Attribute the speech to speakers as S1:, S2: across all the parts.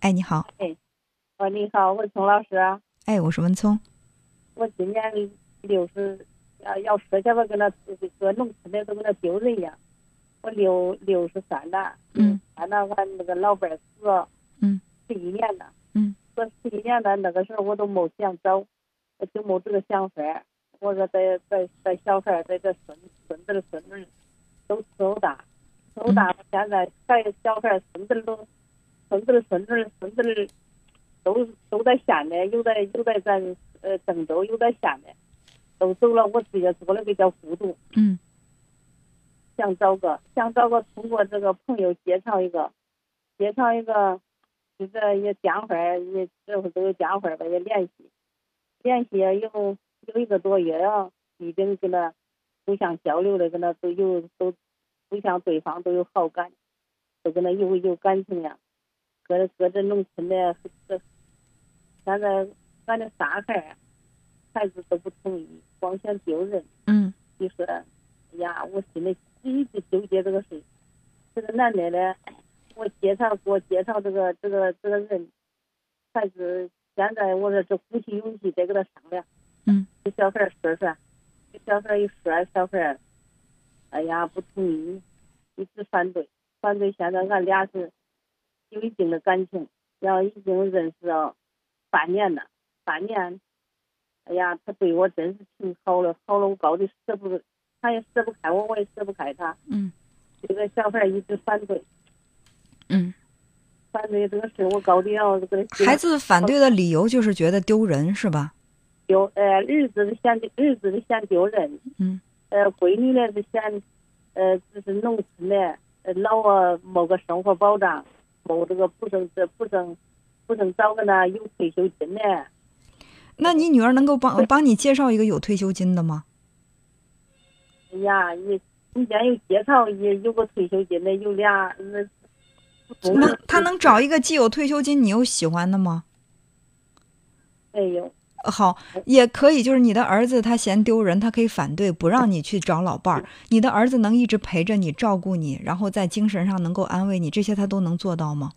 S1: 哎，你好。
S2: 哎，哦，你好，我陈老师。
S1: 哎，我是文聪。
S2: 我今年六十，要要说起来跟那搁农村的都跟那丢人一样。我六六十三了。
S1: 嗯。
S2: 俺那俺那个老伴死了。
S1: 嗯。
S2: 十一年了。
S1: 嗯。
S2: 我十一年了，那个时候我都没想走，我就没这个想法。我说在在在小孩在这孙孙子的孙女都伺候大，伺候大，现在孩小孩孙子都。孙子的孙子儿、孙子儿都都在县里，有在有在咱呃郑州，有在县里，都走了。我直接做了个叫孤独。
S1: 嗯。
S2: 想找个，想找个通过这个朋友介绍一个，介绍一个，就是也电话也这会都有电话吧，也联系，联系有有一个多月了，已经跟他互相交流的，跟他都有都互相对方都有好感，都跟他有有感情了。搁搁这农村的，这现在俺的仨孩孩子都不同意，光想丢人。
S1: 嗯。
S2: 你说，哎呀，我心里一直纠结这个事。这个男的呢，我介绍给我介绍这个这个这个人，孩子现在我说这鼓起勇气再跟他商量。
S1: 嗯。
S2: 给小孩说说，给小孩一说，小孩，哎呀，不同意，一直反对，反对。现在俺俩是。有一定的感情，然后已经认识了半年了。半年，哎呀，他对我真是挺好的，好了我高的舍不得，他也舍不开我，我也舍不开他。
S1: 嗯。
S2: 这个小孩一直反对。
S1: 嗯。
S2: 反对这个事，我高的要这个。
S1: 孩子反对的理由就是觉得丢人，是吧？
S2: 丢呃，儿子是嫌儿子是嫌丢人。
S1: 嗯。
S2: 呃，闺女呢是嫌，呃，就是农村的，老啊没个生活保障。我这个不能这不能不能找个那有退休金的。
S1: 那你女儿能够帮帮你介绍一个有退休金的吗？
S2: 哎呀，你中间有介绍也有个退休金的，有俩那。
S1: 那他能找一个既有退休金你又喜欢的吗？
S2: 没有。
S1: 好，也可以，就是你的儿子他嫌丢人，他可以反对不让你去找老伴儿。你的儿子能一直陪着你，照顾你，然后在精神上能够安慰你，这些他都能做到吗？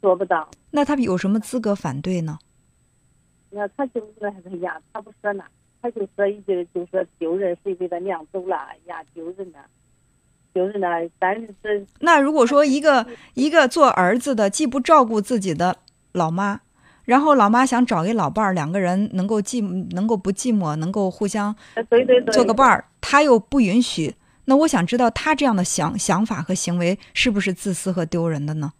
S2: 做不到。
S1: 那他有什么资格反对呢？
S2: 那他就是哎呀，他不说那，他就说一句，就说丢人，谁给他娘走了？哎呀，丢人呢，丢人呢！但是这
S1: 那如果说一个一个做儿子的，既不照顾自己的老妈。然后老妈想找一老伴儿，两个人能够寂能够不寂寞，能够互相做个伴儿，他又不允许。那我想知道他这样的想想法和行为是不是自私和丢人的呢？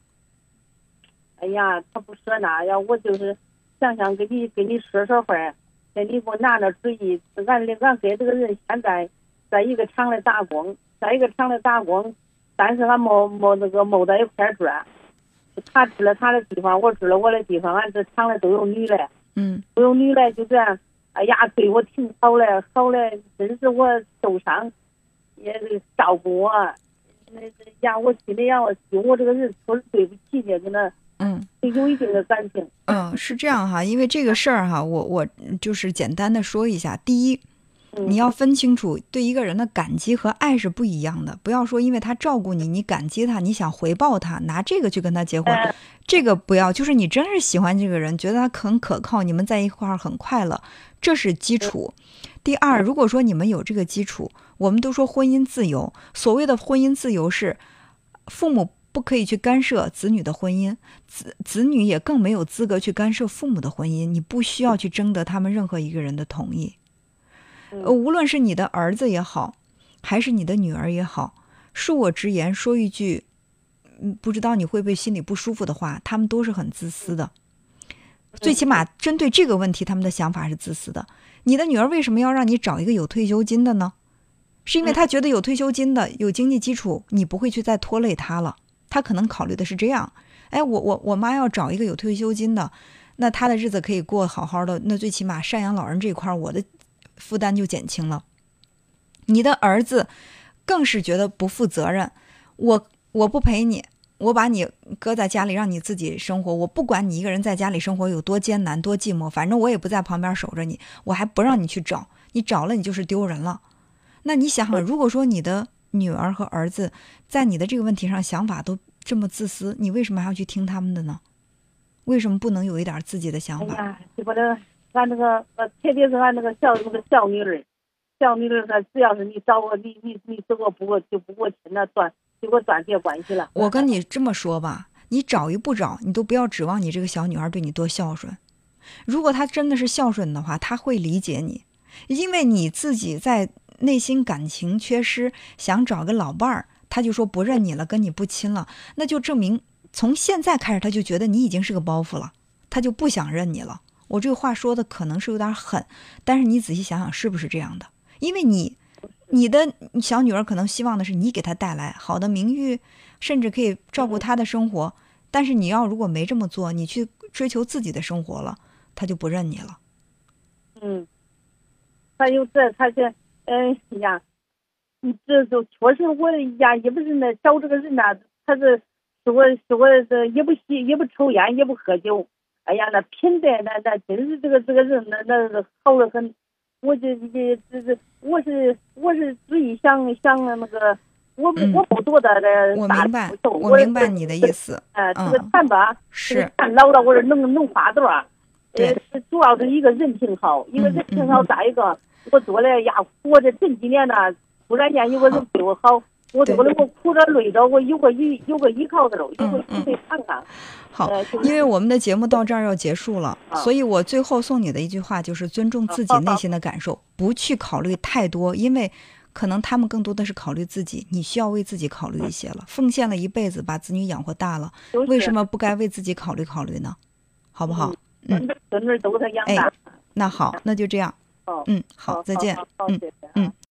S2: 哎呀，他不说那呀，我就是想想跟你跟你说说话，那你给我拿拿主意。俺俺给这个人现在在一个厂里打工，在一个厂里打工，但是俺没没那个没在一块儿住。他指了他的地方，我指了我的地方。俺这厂里都有女的，
S1: 嗯，
S2: 都有女的，就这样。哎呀，对我挺好的，好的，真是我受伤也照顾我。那呀，我心里呀，我我这个人说是对不起你，跟他，
S1: 嗯，
S2: 有一定的感情。
S1: 嗯，是这样哈，因为这个事儿哈，我我就是简单的说一下。第一。你要分清楚，对一个人的感激和爱是不一样的。不要说因为他照顾你，你感激他，你想回报他，拿这个去跟他结婚，这个不要。就是你真是喜欢这个人，觉得他很可靠，你们在一块儿很快乐，这是基础。第二，如果说你们有这个基础，我们都说婚姻自由。所谓的婚姻自由是，父母不可以去干涉子女的婚姻，子子女也更没有资格去干涉父母的婚姻。你不需要去征得他们任何一个人的同意。呃，无论是你的儿子也好，还是你的女儿也好，恕我直言，说一句，嗯，不知道你会不会心里不舒服的话，他们都是很自私的。最起码针对这个问题，他们的想法是自私的。你的女儿为什么要让你找一个有退休金的呢？是因为她觉得有退休金的、有经济基础，你不会去再拖累她了。她可能考虑的是这样：哎，我我我妈要找一个有退休金的，那她的日子可以过好好的。那最起码赡养老人这一块，我的。负担就减轻了，你的儿子更是觉得不负责任。我我不陪你，我把你搁在家里让你自己生活，我不管你一个人在家里生活有多艰难多寂寞，反正我也不在旁边守着你，我还不让你去找，你找了你就是丢人了。那你想想，如果说你的女儿和儿子在你的这个问题上想法都这么自私，你为什么还要去听他们的呢？为什么不能有一点自己的想法？
S2: 俺那个呃，特别是俺那个小那个小女儿，小女儿她只要是你找我，你你你走我不过就不过亲了，断就给我断绝关系了。
S1: 我跟你这么说吧，你找与不找，你都不要指望你这个小女孩对你多孝顺。如果她真的是孝顺的话，她会理解你，因为你自己在内心感情缺失，想找个老伴儿，她就说不认你了，跟你不亲了，那就证明从现在开始，她就觉得你已经是个包袱了，她就不想认你了。我这个话说的可能是有点狠，但是你仔细想想，是不是这样的？因为你，你的小女儿可能希望的是你给她带来好的名誉，甚至可以照顾她的生活。但是你要如果没这么做，你去追求自己的生活了，她就不认你了。
S2: 嗯，还有这，他这，哎呀，你这就确实我呀，也不是那找这个人呐，他是说说这也不吸也不抽烟也不喝酒，哎呀，那品德那那真是这个这个人那那好的很。我这这这这，我是我是注意想想那个，我我不多大的
S1: 我
S2: 大
S1: 明白，
S2: 富有
S1: 我明白你的意思。
S2: 呃，这个钱吧，
S1: 是
S2: 钱老了，我是能能花多少？是主要是一个人品好，一个人品好，再一个我做的呀，我这这几年呢，突然间有个人对我好，我
S1: 对
S2: 做的我苦着累着，我有个依有个依靠的了，有个
S1: 嗯嗯
S2: 有个看看。
S1: 好
S2: 呃就是，
S1: 因为我们的节目到这儿要结束了，
S2: 啊
S1: 所以我最后送你的一句话就是尊重自己内心的感受，不去考虑太多，因为可能他们更多的是考虑自己，你需要为自己考虑一些了。奉献了一辈子，把子女养活大了，为什么不该为自己考虑考虑呢？好不好？嗯，
S2: 孙女都他养大。
S1: 那好，那就这样。
S2: 哦
S1: 嗯，好，再见。嗯嗯。